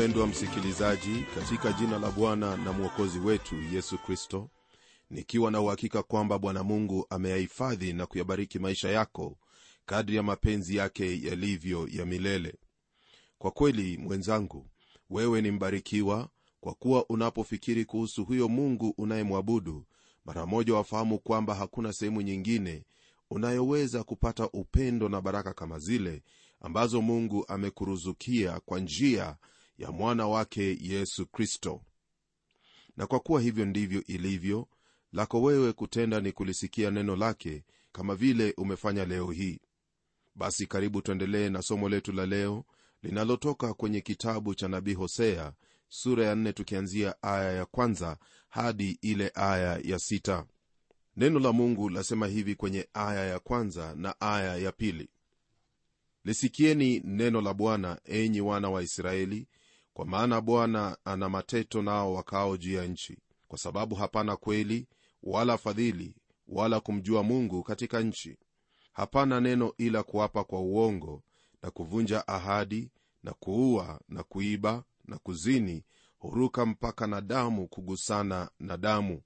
mpendwa msikilizaji katika jina la bwana na mwokozi wetu yesu kristo nikiwa na uhakika kwamba bwana mungu ameyahifadhi na kuyabariki maisha yako kadri ya mapenzi yake yalivyo ya milele. Kwa kweli mwenzangu wewe ni mbarikiwa kwa kuwa unapofikiri kuhusu huyo mungu unayemwabudu mara moja wafahamu kwamba hakuna sehemu nyingine unayoweza kupata upendo na baraka kama zile ambazo mungu amekuruzukia kwa njia ya mwana wake yesu kristo. Na kwa kuwa hivyo ndivyo ilivyo lako wewe kutenda ni kulisikia neno lake kama vile umefanya leo hii. Basi karibu tuendelee na somo letu la leo linalotoka kwenye kitabu cha nabii hosea sura ya nne tukianzia aya ya kwanza hadi ile aya ya sita. Neno la mungu lasema hivi kwenye aya ya kwanza na aya ya pili. Lisikieni neno la bwana enyi wana wa israeli kwa maana bwana ana mateto nao wakao juu ya nchi. Kwa sababu hapana kweli wala fadhili wala kumjua mungu katika nchi. Hapana neno ila kuapa kwa uongo na kuvunja ahadi na kuua na kuiba na kuzini huruka mpaka na damu kugusana na damu.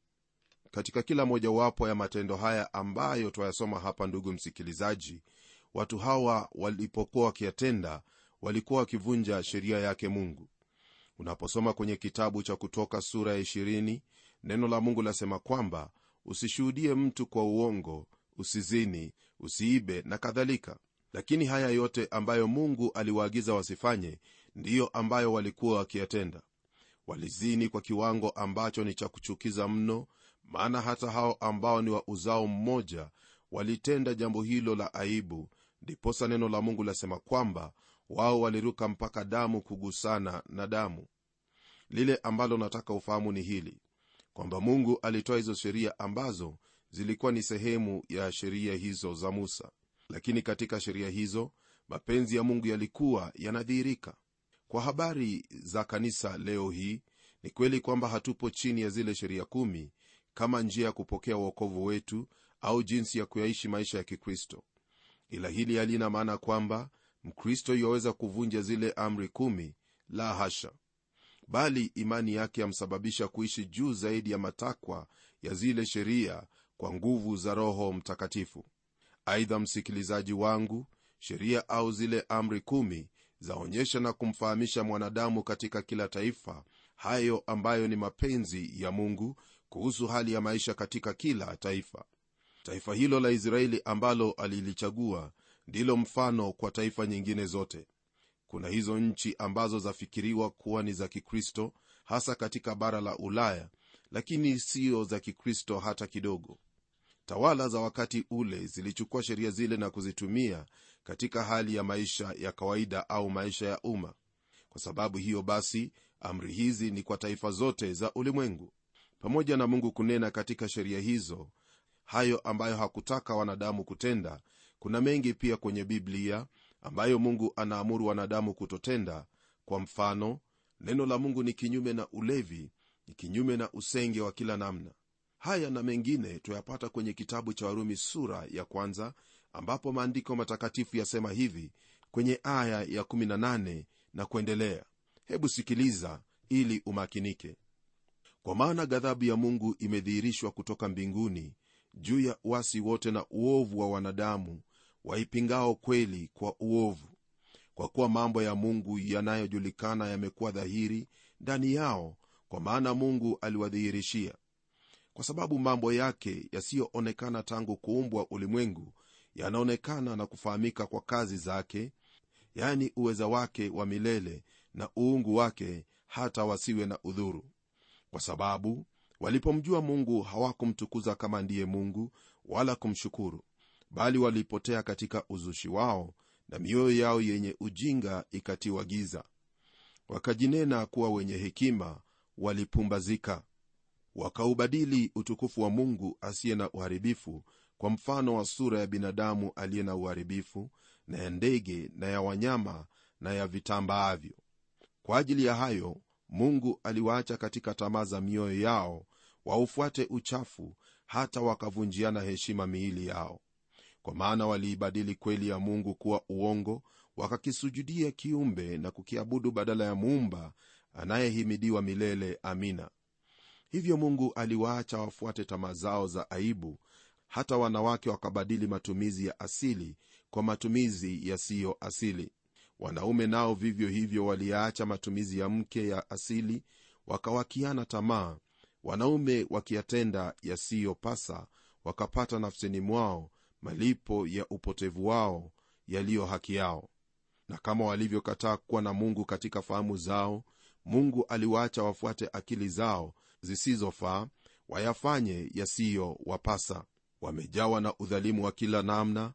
Katika kila mojawapo ya matendo haya ambayo twayasoma hapa ndugu msikilizaji watu hawa walipokuwa wakiyatenda walikuwa wakivunja sheria yake mungu unaposoma kwenye kitabu cha kutoka sura ya 20 neno la mungu lasema kwamba usishuhudie mtu kwa uongo usizini usiibe na kadhalika. Lakini haya yote ambayo mungu aliwaagiza wasifanye ndiyo ambayo walikuwa wakiyatenda. Walizini kwa kiwango ambacho ni cha kuchukiza mno maana hata hao ambao ni wa uzao mmoja walitenda jambo hilo la aibu. Ndiposa neno la mungu lasema kwamba wao waliruka mpaka damu kugusana na damu. Lile ambalo nataka ufahamu ni hili kwamba mungu alitoa hizo sheria ambazo zilikuwa ni sehemu ya sheria hizo za musa. Lakini katika sheria hizo mapenzi ya mungu yalikuwa yanadhihirika. Kwa habari za kanisa leo hii ni kweli kwamba hatupo chini ya zile sheria kumi kama njia ya kupokea uokovu wetu au jinsi ya kuyaishi maisha ya kikristo. Ila hili halina maana kwamba mkristo yaweza kuvunja zile amri kumi? La hasha. Bali imani yake yamsababisha kuishi juu zaidi ya matakwa ya zile sheria kwa nguvu za roho mtakatifu. Aidha msikilizaji wangu sheria au zile amri kumi zaonyesha na kumfahamisha mwanadamu katika kila taifa hayo ambayo ni mapenzi ya mungu kuhusu hali ya maisha katika kila taifa. Taifa hilo la israeli ambalo alilichagua ndilo mfano kwa taifa nyingine zote. Kuna hizo nchi ambazo zafikiriwa kuwa ni za kikristo hasa katika bara la ulaya lakini siyo za kikristo hata kidogo. Tawala za wakati ule zilichukua sheria zile na kuzitumia katika hali ya maisha ya kawaida au maisha ya umma. Kwa sababu hiyo basi amri hizi ni kwa taifa zote za ulimwengu. Pamoja na mungu kunena katika sheria hizo hayo ambayo hakutaka wanadamu kutenda kuna mengi pia kwenye biblia ambayo mungu anaamuru wanadamu kutotenda. Kwa mfano neno la mungu ni kinyume na ulevi ni kinyume na usenge wa kila namna. Haya na mengine tuyapata kwenye kitabu cha warumi sura ya kwanza ambapo maandiko matakatifu yasema hivi kwenye aya ya 18 na kuendelea. Hebu sikiliza ili umakinike. Kwa maana ghadhabu ya mungu imedhihirishwa kutoka mbinguni juu ya uasi wote na uovu wa wanadamu waipingao kweli kwa uovu kwa kuwa mambo ya mungu yanayojulikana yamekuwa dhahiri ndani yao kwa maana mungu aliwadhihirishia. Kwa sababu mambo yake yasiyoonekana tangu kuumbwa ulimwengu yanaonekana na kufahamika kwa kazi zake yani uweza wake wa milele na uungu wake hata wasiwe na udhuru. Kwa sababu walipomjua mungu hawakumtukuza kama ndiye mungu wala kumshukuru bali walipotea katika uzushi wao na mioyo yao yenye ujinga ikatiwa giza. Wakajinena kuwa wenye hekima walipumbazika. Wakaubadili utukufu wa mungu asiye na uharibifu kwa mfano wa sura ya binadamu aliye na uharibifu na ya ndege na ya wanyama na ya vitambaavyo. Kwa ajili ya hayo mungu aliwaacha katika tamaa za mioyo yao waufuate uchafu hata wakavunjiana heshima miili yao kwa maana waliibadili kweli ya mungu kuwa uongo wakakisujudia kiumbe na kukiabudu badala ya muumba anayehimidiwa milele. Amina. Hivyo mungu aliwaacha wafuate tamaa zao za aibu hata wanawake wakabadili matumizi ya asili kwa matumizi yasiyo asili. Wanaume nao vivyo hivyo waliyaacha matumizi ya mke ya asili wakawakiana tamaa. Wanaume wakiyatenda yasiyopasa wakapata nafsini mwao malipo ya upotevu wao yaliyo haki yao. Na kama walivyokataa kuwa na mungu katika fahamu zao mungu aliwaacha wafuate akili zao zisizofaa wayafanye yasiyowapasa. Wamejawa na udhalimu wa kila namna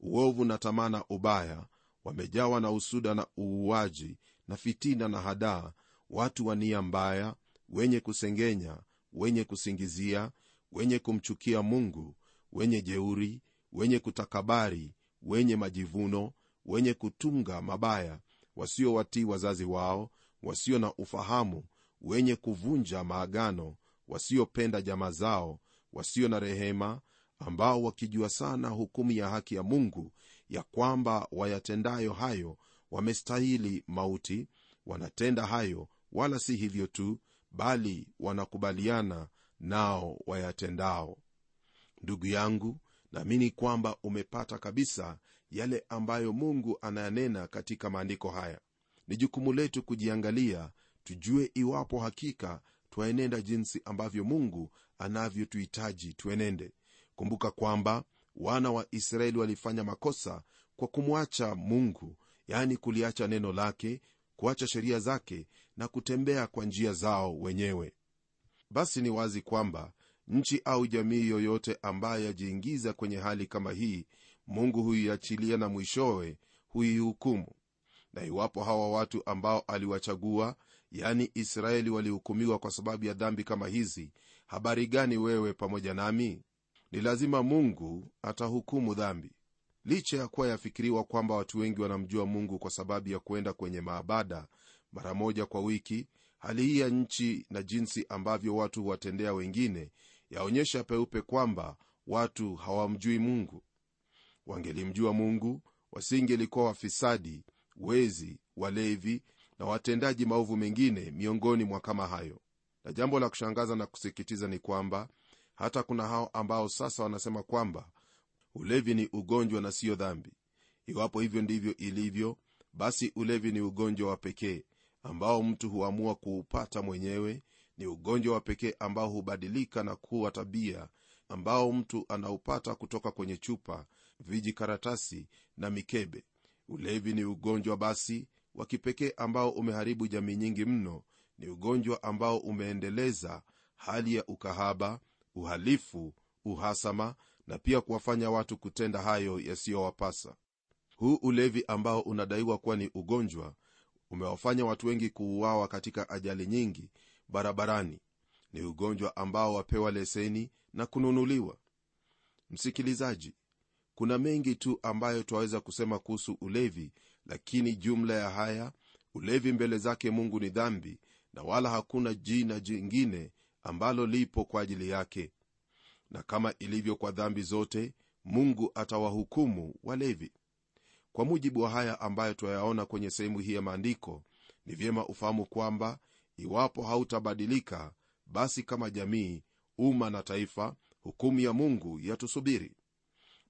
uovu na tamaa na ubaya. Wamejawa na usuda na uuaji na fitina na hadaa. Watu wa nia mbaya wenye kusengenya wenye kusingizia wenye kumchukia mungu wenye jeuri wenye kutakabari wenye majivuno wenye kutunga mabaya wasiowatii wazazi wao wasio na ufahamu wenye kuvunja maagano wasiopenda jamaa zao wasio na rehema ambao wakijua sana hukumu ya haki ya mungu ya kwamba wayatendayo hayo wamestahili mauti wanatenda hayo wala si hivyo tu bali wanakubaliana nao wayatendao. Ndugu yangu naamini kwamba umepata kabisa yale ambayo mungu anayanena katika maandiko haya. Ni jukumu letu kujiangalia tujue iwapo hakika twaenenda jinsi ambavyo mungu anavyotuhitaji tuenende. Kumbuka kwamba wana wa israeli walifanya makosa kwa kumwacha mungu yaani kuliacha neno lake kuacha sheria zake na kutembea kwa njia zao wenyewe. Basi ni wazi kwamba nchi au jamii yoyote ambayo yajiingiza kwenye hali kama hii mungu huiachilia na mwishowe huihukumu. Na iwapo hawa watu ambao aliwachagua yani israeli walihukumiwa kwa sababu ya dhambi kama hizi habari gani wewe pamoja nami? Ni lazima mungu atahukumu dhambi. Licha ya kuwa yafikiriwa kwamba watu wengi wanamjua mungu kwa sababu ya kuenda kwenye maabada mara moja kwa wiki hali hii ya nchi na jinsi ambavyo watu huwatendea wengine yaonyesha peupe kwamba watu hawamjui mungu. Wangelimjua mungu wasingelikuwa wafisadi wezi walevi na watendaji maovu mengine miongoni mwa kama hayo. Na jambo la kushangaza na kusikitiza ni kwamba hata kuna hao ambao sasa wanasema kwamba ulevi ni ugonjwa na siyo dhambi. Iwapo hivyo ndivyo ilivyo basi ulevi ni ugonjwa wa pekee ambao mtu huamua kuupata mwenyewe ni ugonjwa wa pekee ambao hubadilika na kuwa tabia ambao mtu anaupata kutoka kwenye chupa viji karatasi na mikebe. Ulevi ni ugonjwa basi wa kipekee ambao umeharibu jamii nyingi mno. Ni ugonjwa ambao umeendeleza hali ya ukahaba uhalifu uhasama na pia kuwafanya watu kutenda hayo yasiyowapasa. Huu ulevi ambao unadaiwa kuwa ni ugonjwa umewafanya watu wengi kuuawa katika ajali nyingi barabarani. Ni ugonjwa ambao wapewa leseni na kununuliwa. Msikilizaji kuna mengi tu ambayo twaweza kusema kuhusu ulevi lakini jumla ya haya ulevi mbele zake mungu ni dhambi na wala hakuna jina jingine ambalo lipo kwa ajili yake. Na kama ilivyo kwa dhambi zote mungu atawahukumu walevi. Kwa mujibu wa haya ambayo twayaona kwenye sehemu hii ya maandiko ni vyema ufahamu kwamba iwapo hautabadilika basi kama jamii umma na taifa hukumu ya mungu yatusubiri.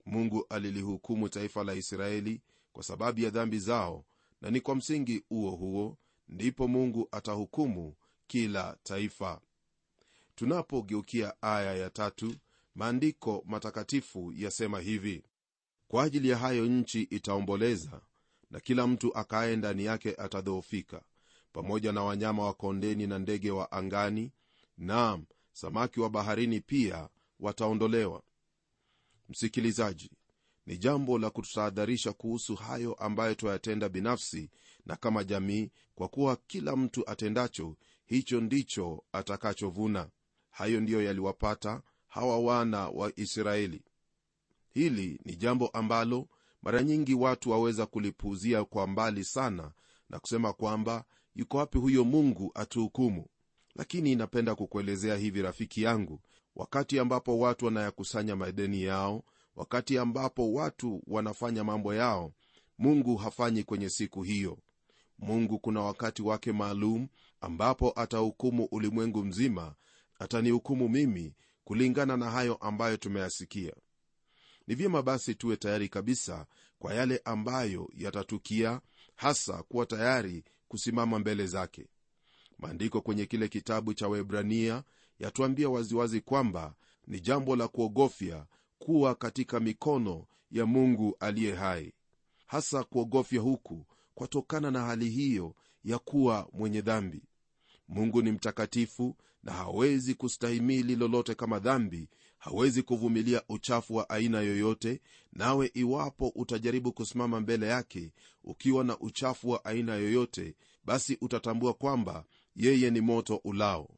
Mungu alilihukumu taifa la israeli kwa sababu ya dhambi zao na ni kwa msingi huo huo ndipo mungu atahukumu kila taifa. Tunapogeukia aya ya tatu maandiko matakatifu yasema hivi kwa ajili ya hayo nchi itaomboleza na kila mtu akaye ndani yake atadhoofika pamoja na wanyama wa kondeni na ndege wa angani naam samaki wa baharini pia wataondolewa. Msikilizaji ni jambo la kututahadharisha kuhusu hayo ambayo twayatenda binafsi na kama jamii kwa kuwa kila mtu atendacho hicho ndicho atakachovuna. Hayo ndiyo yaliwapata hawa wana wa israeli. Hili ni jambo ambalo mara nyingi watu waweza kulipuuzia kwa mbali sana na kusema kwamba yuko wapi huyo mungu atuhukumu? Lakini napenda kukuelezea hivi rafiki yangu. Wakati ambapo watu wanayakusanya madeni yao wakati ambapo watu wanafanya mambo yao mungu hafanyi kwenye siku hiyo. Mungu kuna wakati wake maalum ambapo atahukumu ulimwengu mzima atanihukumu mimi kulingana na hayo ambayo tumeyasikia. Ni vyema basi tuwe tayari kabisa kwa yale ambayo yatatukia hasa kuwa tayari kusimama mbele zake. Maandiko kwenye kile kitabu cha waebrania yatuambia waziwazi kwamba ni jambo la kuogofya kuwa katika mikono ya mungu aliye hai. Hasa kuogofya huku kwatokana na hali hiyo ya kuwa mwenye dhambi. Mungu ni mtakatifu na hawezi kustahimili lolote kama dhambi hawezi kuvumilia uchafu wa aina yoyote nawe iwapo utajaribu kusimama mbele yake ukiwa na uchafu wa aina yoyote basi utatambua kwamba yeye ni moto ulao.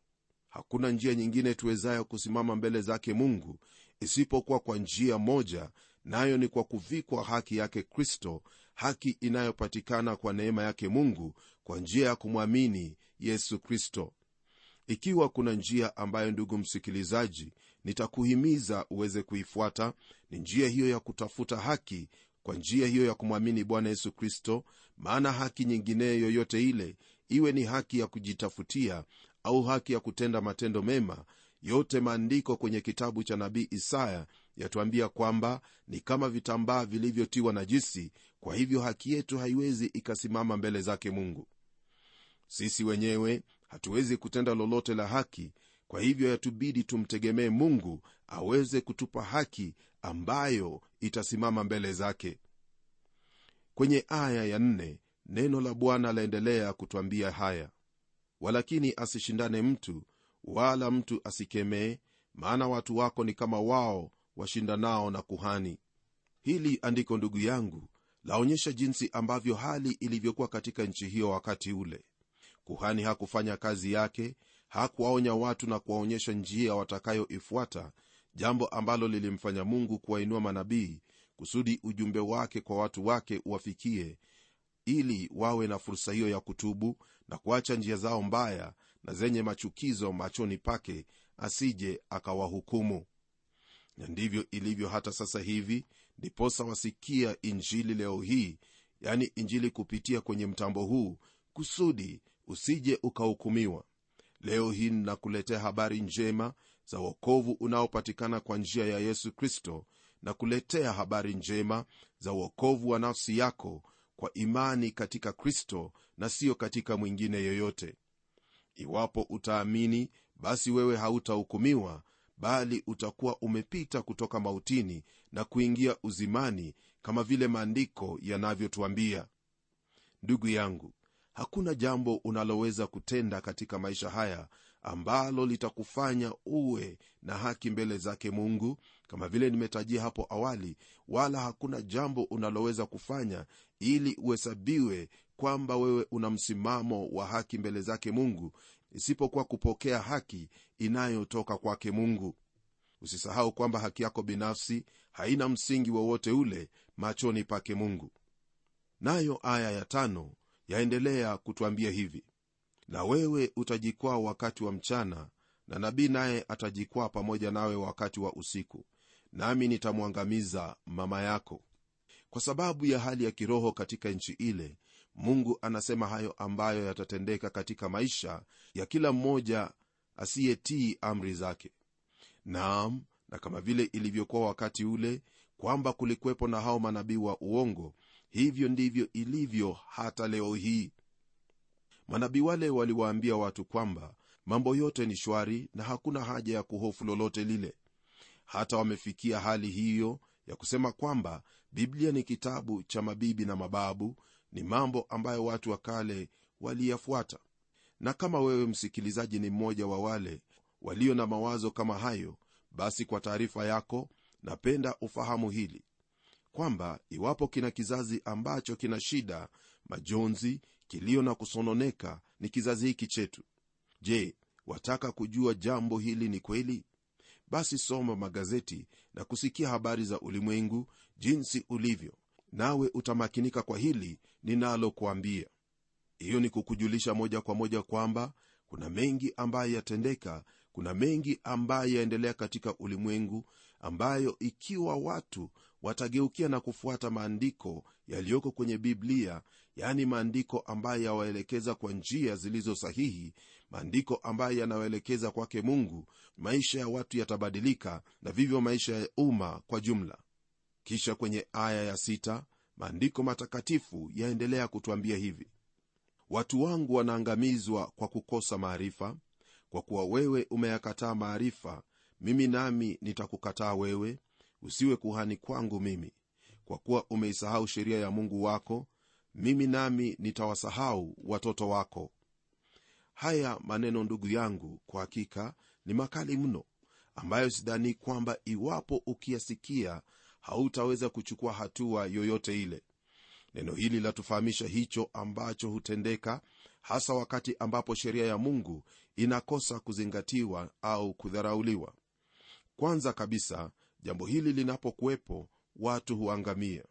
Hakuna njia nyingine tuwezayo kusimama mbele zake mungu isipokuwa kwa njia moja nayo ni kwa kuvikwa haki yake kristo haki inayopatikana kwa neema yake mungu kwa njia ya kumwamini yesu kristo. Ikiwa kuna njia ambayo ndugu msikilizaji nitakuhimiza uweze kuifuata. Ni njia hiyo ya kutafuta haki kwa njia hiyo ya kumwamini bwana yesu kristo maana haki nyingineyo yoyote ile iwe ni haki ya kujitafutia au haki ya kutenda matendo mema yote maandiko kwenye kitabu cha nabii isaya yatuambia kwamba ni kama vitambaa vilivyotiwa najisi. Kwa hivyo haki yetu haiwezi ikasimama mbele zake mungu. Sisi wenyewe hatuwezi kutenda lolote la haki kwa hivyo yatubidi tumtegemee mungu aweze kutupa haki ambayo itasimama mbele zake. Kwenye aya ya nne, neno la bwana laendelea kutwambia haya. Walakini asishindane mtu wala mtu asikemee maana watu wako ni kama wao washindanao na kuhani. Hili andiko ndugu yangu laonyesha jinsi ambavyo hali ilivyokuwa katika nchi hiyo wakati ule. Kuhani hakufanya kazi yake hakuwaonya watu na kuwaonyesha njia watakayoifuata jambo ambalo lilimfanya mungu kuwainua manabii kusudi ujumbe wake kwa watu wake uwafikie ili wawe na fursa hiyo ya kutubu na kuacha njia zao mbaya na zenye machukizo machoni pake asije akawahukumu. Na ndivyo ilivyo hata sasa hivi ndiposa wasikia injili leo hii yani injili kupitia kwenye mtambo huu kusudi usije ukahukumiwa leo hii ninakuletea habari njema za uokovu unaopatikana kwa njia ya yesu kristo na kuletea habari njema za uokovu wa nafsi yako kwa imani katika kristo na siyo katika mwingine yoyote. Iwapo utaamini basi wewe hautahukumiwa bali utakuwa umepita kutoka mautini na kuingia uzimani kama vile maandiko yanavyotwambia ndugu yangu hakuna jambo unaloweza kutenda katika maisha haya ambalo litakufanya uwe na haki mbele zake mungu kama vile nimetajia hapo awali wala hakuna jambo unaloweza kufanya ili uhesabiwe kwamba wewe una msimamo wa haki mbele zake mungu isipokuwa kupokea haki inayotoka kwake mungu. Usisahau kwamba haki yako binafsi haina msingi wowote ule machoni pake mungu. Nayo aya ya tano yaendelea kutwambia hivi na wewe utajikwaa wakati wa mchana na nabii naye atajikwaa pamoja nawe wakati wa usiku nami nitamwangamiza mama yako. Kwa sababu ya hali ya kiroho katika nchi ile mungu anasema hayo ambayo yatatendeka katika maisha ya kila mmoja asiyetii amri zake. Naam na kama vile ilivyokuwa wakati ule kwamba kulikuwepo na hao manabii wa uongo hivyo ndivyo ilivyo hata leo hii. Manabii wale waliwaambia watu kwamba mambo yote ni shwari na hakuna haja ya kuhofu lolote lile. Hata wamefikia hali hiyo ya kusema kwamba biblia ni kitabu cha mabibi na mababu ni mambo ambayo watu wa kale waliyafuata. Na kama wewe msikilizaji ni mmoja wa wale walio na mawazo kama hayo basi kwa taarifa yako napenda ufahamu hili kwamba iwapo kina kizazi ambacho kina shida majonzi kilio na kusononeka ni kizazi hiki chetu. Je wataka kujua jambo hili ni kweli? Basi soma magazeti na kusikia habari za ulimwengu jinsi ulivyo. Nawe utamakinika kwa hili ninalokuambia. Hiyo ni kukujulisha moja kwa moja kwamba kuna mengi ambayo yatendeka kuna mengi ambayo yaendelea katika ulimwengu ambayo ikiwa watu watageukia na kufuata maandiko yaliyoko kwenye biblia yaani maandiko ambayo yawaelekeza kwa njia zilizo sahihi maandiko ambayo yanawaelekeza kwake mungu maisha ya watu yatabadilika na vivyo maisha ya umma kwa jumla. Kisha kwenye aya ya sita, maandiko matakatifu yaendelea kutwambia hivi. Watu wangu wanaangamizwa kwa kukosa maarifa. Kwa kuwa wewe umeyakataa maarifa mimi nami nitakukataa wewe usiwe kuhani kwangu mimi. Kwa kuwa umeisahau sheria ya mungu wako mimi nami nitawasahau watoto wako. Haya maneno ndugu yangu kwa hakika ni makali mno ambayo sidhani kwamba iwapo ukiyasikia hautaweza kuchukua hatua yoyote ile. Neno hili latufahamisha hicho ambacho hutendeka hasa wakati ambapo sheria ya mungu inakosa kuzingatiwa au kudharauliwa. Kwanza kabisa jambo hili linapokuwepo watu huangamia.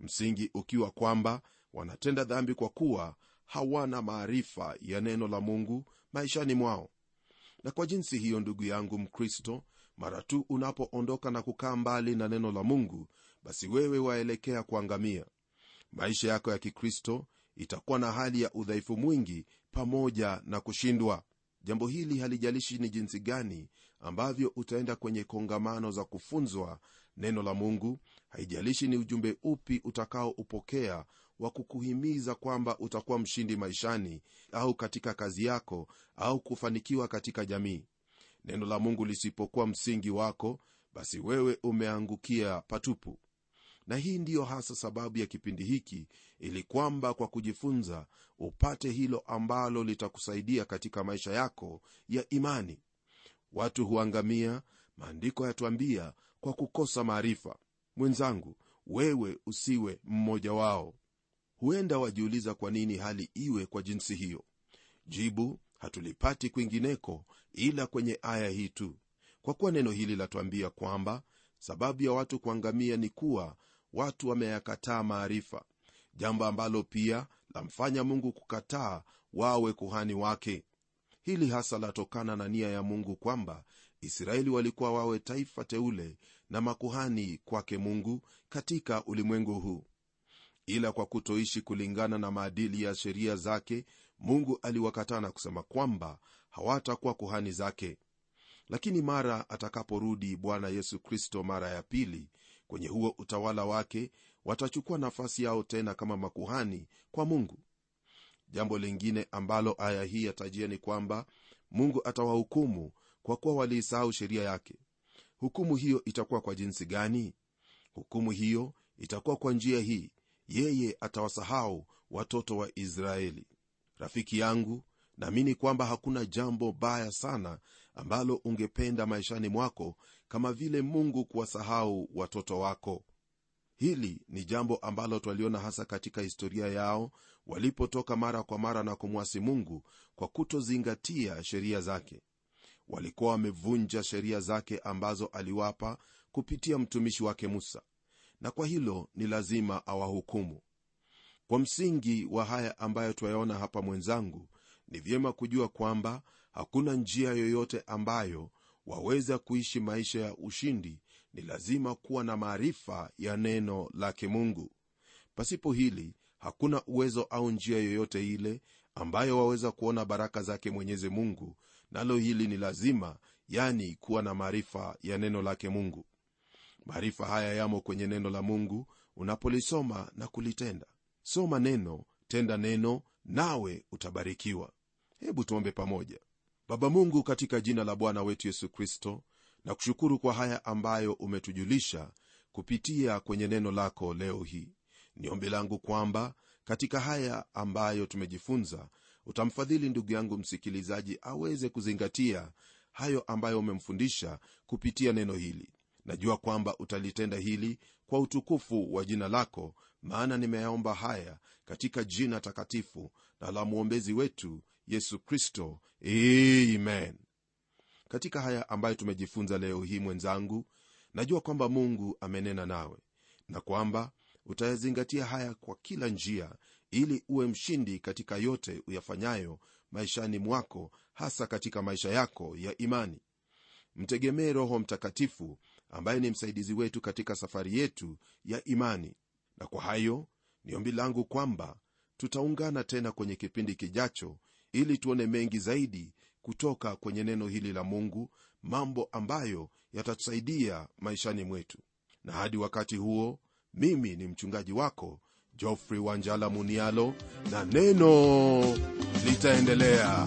Msingi ukiwa kwamba wanatenda dhambi kwa kuwa hawana maarifa ya neno la mungu maishani mwao. Na kwa jinsi hiyo ndugu yangu mkristo mara tu unapoondoka na kukaa mbali na neno la mungu basi wewe waelekea kuangamia. Maisha yako ya kikristo itakuwa na hali ya udhaifu mwingi pamoja na kushindwa. Jambo hili halijalishi ni jinsi gani ambavyo utaenda kwenye kongamano za kufunzwa neno la mungu. Haijalishi ni ujumbe upi utakaoupokea wa kukuhimiza kwamba utakuwa mshindi maishani au katika kazi yako au kufanikiwa katika jamii. Neno la mungu lisipokuwa msingi wako basi wewe umeangukia patupu. Na hii ndiyo hasa sababu ya kipindi hiki ili kwamba kwa kujifunza upate hilo ambalo litakusaidia katika maisha yako ya imani watu huangamia maandiko yatuambia kwa kukosa maarifa. Mwenzangu wewe usiwe mmoja wao. Huenda wajiuliza kwa nini hali iwe kwa jinsi hiyo. Jibu hatulipati kwingineko ila kwenye aya hii tu. Kwa kuwa neno hili latuambia kwamba sababu ya watu kuangamia ni kuwa watu wameyakataa maarifa. Jambo ambalo pia lamfanya mungu kukataa wawe kuhani wake hili hasa latokana na nia ya mungu kwamba israeli walikuwa wawe taifa teule na makuhani kwake mungu katika ulimwengu huu. Ila kwa kutoishi kulingana na maadili ya sheria zake mungu aliwakataa na kusema kwamba hawatakuwa kuhani zake. Lakini mara atakaporudi bwana yesu kristo mara ya pili kwenye huo utawala wake watachukua nafasi yao tena kama makuhani kwa mungu jambo lingine ambalo aya hii yatajia ni kwamba mungu atawahukumu kwa kuwa waliisahau sheria yake. Hukumu hiyo itakuwa kwa jinsi gani? Hukumu hiyo itakuwa kwa njia hii. Yeye atawasahau watoto wa israeli. Rafiki yangu naamini kwamba hakuna jambo baya sana ambalo ungependa maishani mwako kama vile mungu kuwasahau watoto wako hili ni jambo ambalo twaliona hasa katika historia yao walipotoka mara kwa mara na kumwasi mungu kwa kutozingatia sheria zake. Walikuwa wamevunja sheria zake ambazo aliwapa kupitia mtumishi wake musa na kwa hilo ni lazima awahukumu. Kwa msingi wa haya ambayo twayaona hapa mwenzangu ni vyema kujua kwamba hakuna njia yoyote ambayo waweza kuishi maisha ya ushindi ni lazima kuwa na maarifa ya neno lake mungu. Pasipo hili hakuna uwezo au njia yoyote ile ambayo waweza kuona baraka zake mwenyezi mungu nalo hili ni lazima yani kuwa na maarifa ya neno lake mungu. Maarifa haya yamo kwenye neno la mungu unapolisoma na kulitenda. Soma neno tenda neno nawe utabarikiwa. Hebu tuombe pamoja. Baba mungu katika jina la bwana wetu yesu kristo na kushukuru kwa haya ambayo umetujulisha kupitia kwenye neno lako leo hii. Ni ombi langu kwamba katika haya ambayo tumejifunza utamfadhili ndugu yangu msikilizaji aweze kuzingatia hayo ambayo umemfundisha kupitia neno hili. Najua kwamba utalitenda hili kwa utukufu wa jina lako maana nimeyaomba haya katika jina takatifu na la mwombezi wetu yesu kristo. Amen katika haya ambayo tumejifunza leo hii mwenzangu najua kwamba mungu amenena nawe na kwamba utayazingatia haya kwa kila njia ili uwe mshindi katika yote uyafanyayo maishani mwako hasa katika maisha yako ya imani. Mtegemee roho mtakatifu ambaye ni msaidizi wetu katika safari yetu ya imani. Na kwa hayo ni ombi langu kwamba tutaungana tena kwenye kipindi kijacho ili tuone mengi zaidi kutoka kwenye neno hili la mungu mambo ambayo yatatusaidia maishani mwetu. Na hadi wakati huo mimi ni mchungaji wako jofrey wanjala munialo na neno litaendelea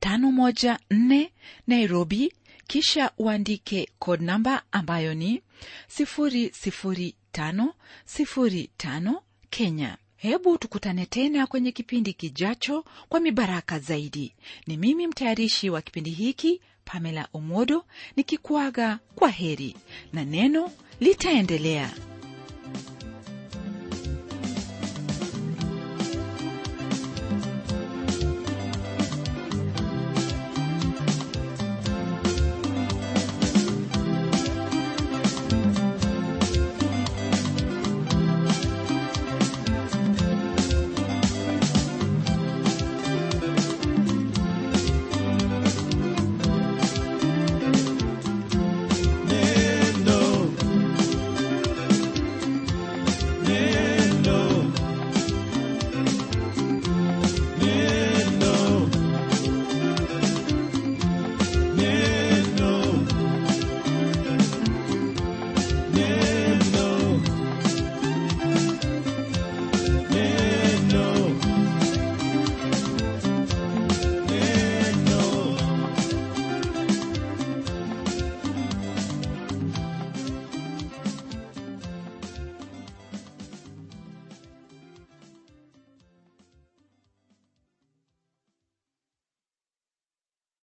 514 Nairobi, kisha uandike code namba ambayo ni 00505 Kenya. Hebu tukutane tena kwenye kipindi kijacho kwa mibaraka zaidi. Ni mimi mtayarishi wa kipindi hiki Pamela Omodo nikikuaga kwa heri na neno litaendelea.